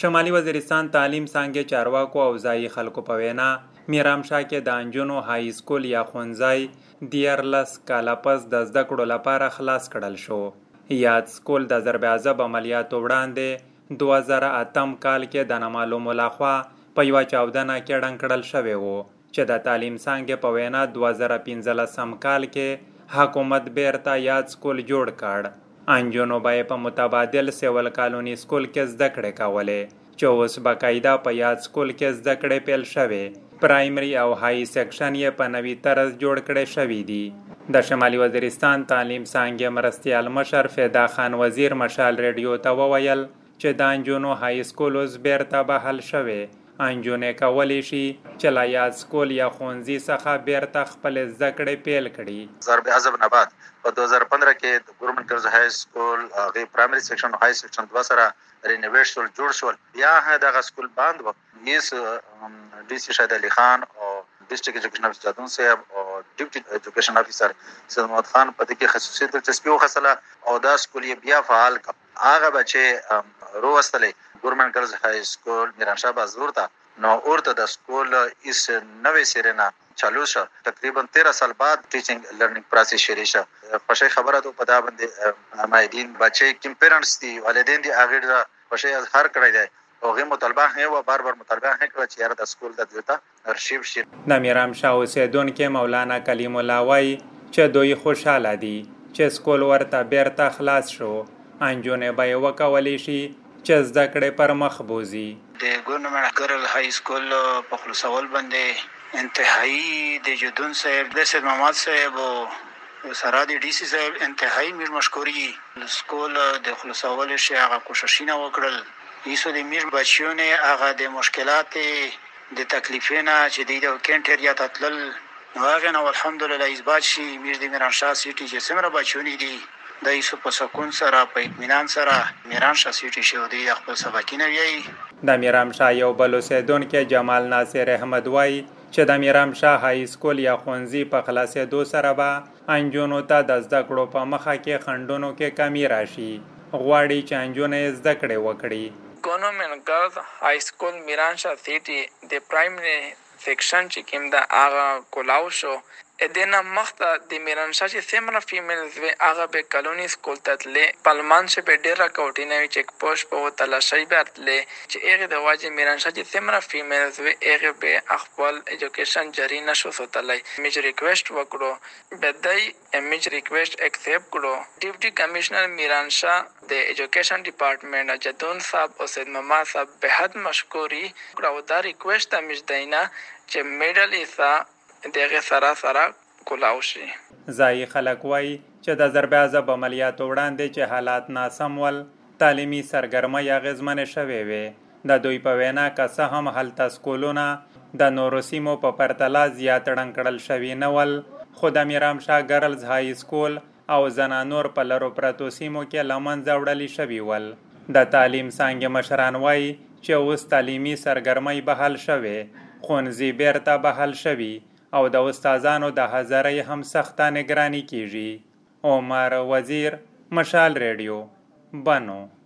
شمالي وزیرستان تعلیم څنګه چارواکو او ځای خلکو په وینا، میرام شاه کې د انجونو های سکول یا خونځای دیارلس کاله پس د زده کړو لپاره خلاص کړل شو. یاد سکول د ضرب عذاب عملیاتو وړاندې 2008 کال کې د نامعلومو لخوا په یو چاودنه کې ډنګ کړل شوی وو چې د تعلیم څنګه په وینا 2015 کال کې حکومت بیرته یاد سکول جوړ کړ. انجونو به په متبادل سیول کالونی سکول کې زده کړې کولې. چې اوس باقاعده په یاد سکول کې زده کړې پیل شوې. پرایمري او های سیکشن یې په نوي طرز جوړ کړي شوی دی د شمالي وزیرستان تعلیم څنګه مرستیال مشر فدا خان وزیر مشال ریډیو ته وویل چې د انجونو های سکول اوس بیرته بحال شوی انجونې کولی شي چې لا یاد سکول یا خونځي څخه بیرته خپل زده کړې پیل کړي. ضرب عزب نبات. په 2015 کې د ګورنمنت ګرلز های سکول هغه پرایمري سیکشن او های سیکشن دوا سره رینوویټ شول، جوړ شول. بیا دغه سکول بند و S D C Shahid Ali Khan او district education officer Jadoon sahib او ډیپټي ایجوکیشن افیسر سید محمد خان په دې کې خصوصي دلچسپي وخصله او دا سکول یې بیا فعال کړ. هغه بچي روستلې ګورنمنت ګرلز های سکول میرانشاه بازور ته نو اورته د سکول اس نوې سیرنا چالو شو تقریباً 13 سال بعد ټیچینګ لرنینګ پروسس شروع شو خوشی خبره ته پدا باندې مایدین بچي کیم پیرنټس دي، والدین دي هغه خوشی هر کړی دی. اوغه مطالبه هي و بار بار مطالبه هي کړ چې یاره د سکول د دلته ارشیو شي. د میرام شاه اوسیدون کې مولانا کلیم الله وای چې دوی خوشاله دي، چې سکول ورته بیرته خلاص شو. انجونې به وکولی شي چې زده کړې پر مخ بوزي. د ګورنمنت ګرل های سکول په خلاصول باندې انتہائی د جدون صاحب، د سید محمد صاحب او سره د ډي سي صاحب انتهایی میر مشکوري سکول د خلاصول شي هغه کوششونه وکړل. ایسو د میر بچیونه هغه د مشکلات د تکلیفونه چې د کینټریا تتلل نو هغه نو الحمدلله اثبات شي، میر د میران شاه سیټي چې سمره بچونی دي. د ایسو په سکون سره په اطمینان سره میران شاه سیټي شو دی خپل سبقینه وی د میران شاه یو بل اوسیدون کې جمال ناصر احمد وای چې د میرام شاه های سکول یا خونځي په خلاصېدو سره به انجونو ته د زده کړو په مخه کې خندونو کې کمی راشي. غواړي چې انجونې زده کړې وکړي. Government girls high school Miran Shah city د پرایمري سیکشن چې کوم د هغه کولاو شو ادنا مخته د میران شاه چې سیمره فیمیلز وی هغه به کالونی سکول ته تلې پلمان چې به ډیر راکوټی نه چیک پوسټ په تلاشي به تلې چې هغه د واجب میران شاه چې سیمره فیمیلز وی هغه به خپل ایجوکیشن جاری نشو سوتلای میج ریکوست وکړو به دای میج ریکوست اکسپټ کړو ډیپټي کمشنر میران شاه د ایجوکیشن ډپارټمنټ جدون صاحب او سید مما صاحب به حد مشکوري کړو دا ریکوست میج دینا چې میډل ایسا دغه سره سره کولاو شي. ځای خلک وای چې د ضرب عذاب عملیاتو وړاندې چې حالات ناسم ول، تعلیمي سرګرمۍ اغیزمنې شوې وې. د دوی په وینا که څه هم هلته سکولونه د نورو سیمو په پرتله زیات ړنګ کړل شوي نه ول، خو د میرام شاه ګرلز های سکول او زنانور په لرو پرتو سیمو کې له منځه وړلي شوي ول. د تعلیم څانګې مشران وایي چې اوس تعلیمي سرګرمۍ بحال شوې، ښوونځي بیرته بحال شوي. او د استادانو د هزارې هم سخته نگرانی کیږي. عمر وزیر مشال ریډیو بنو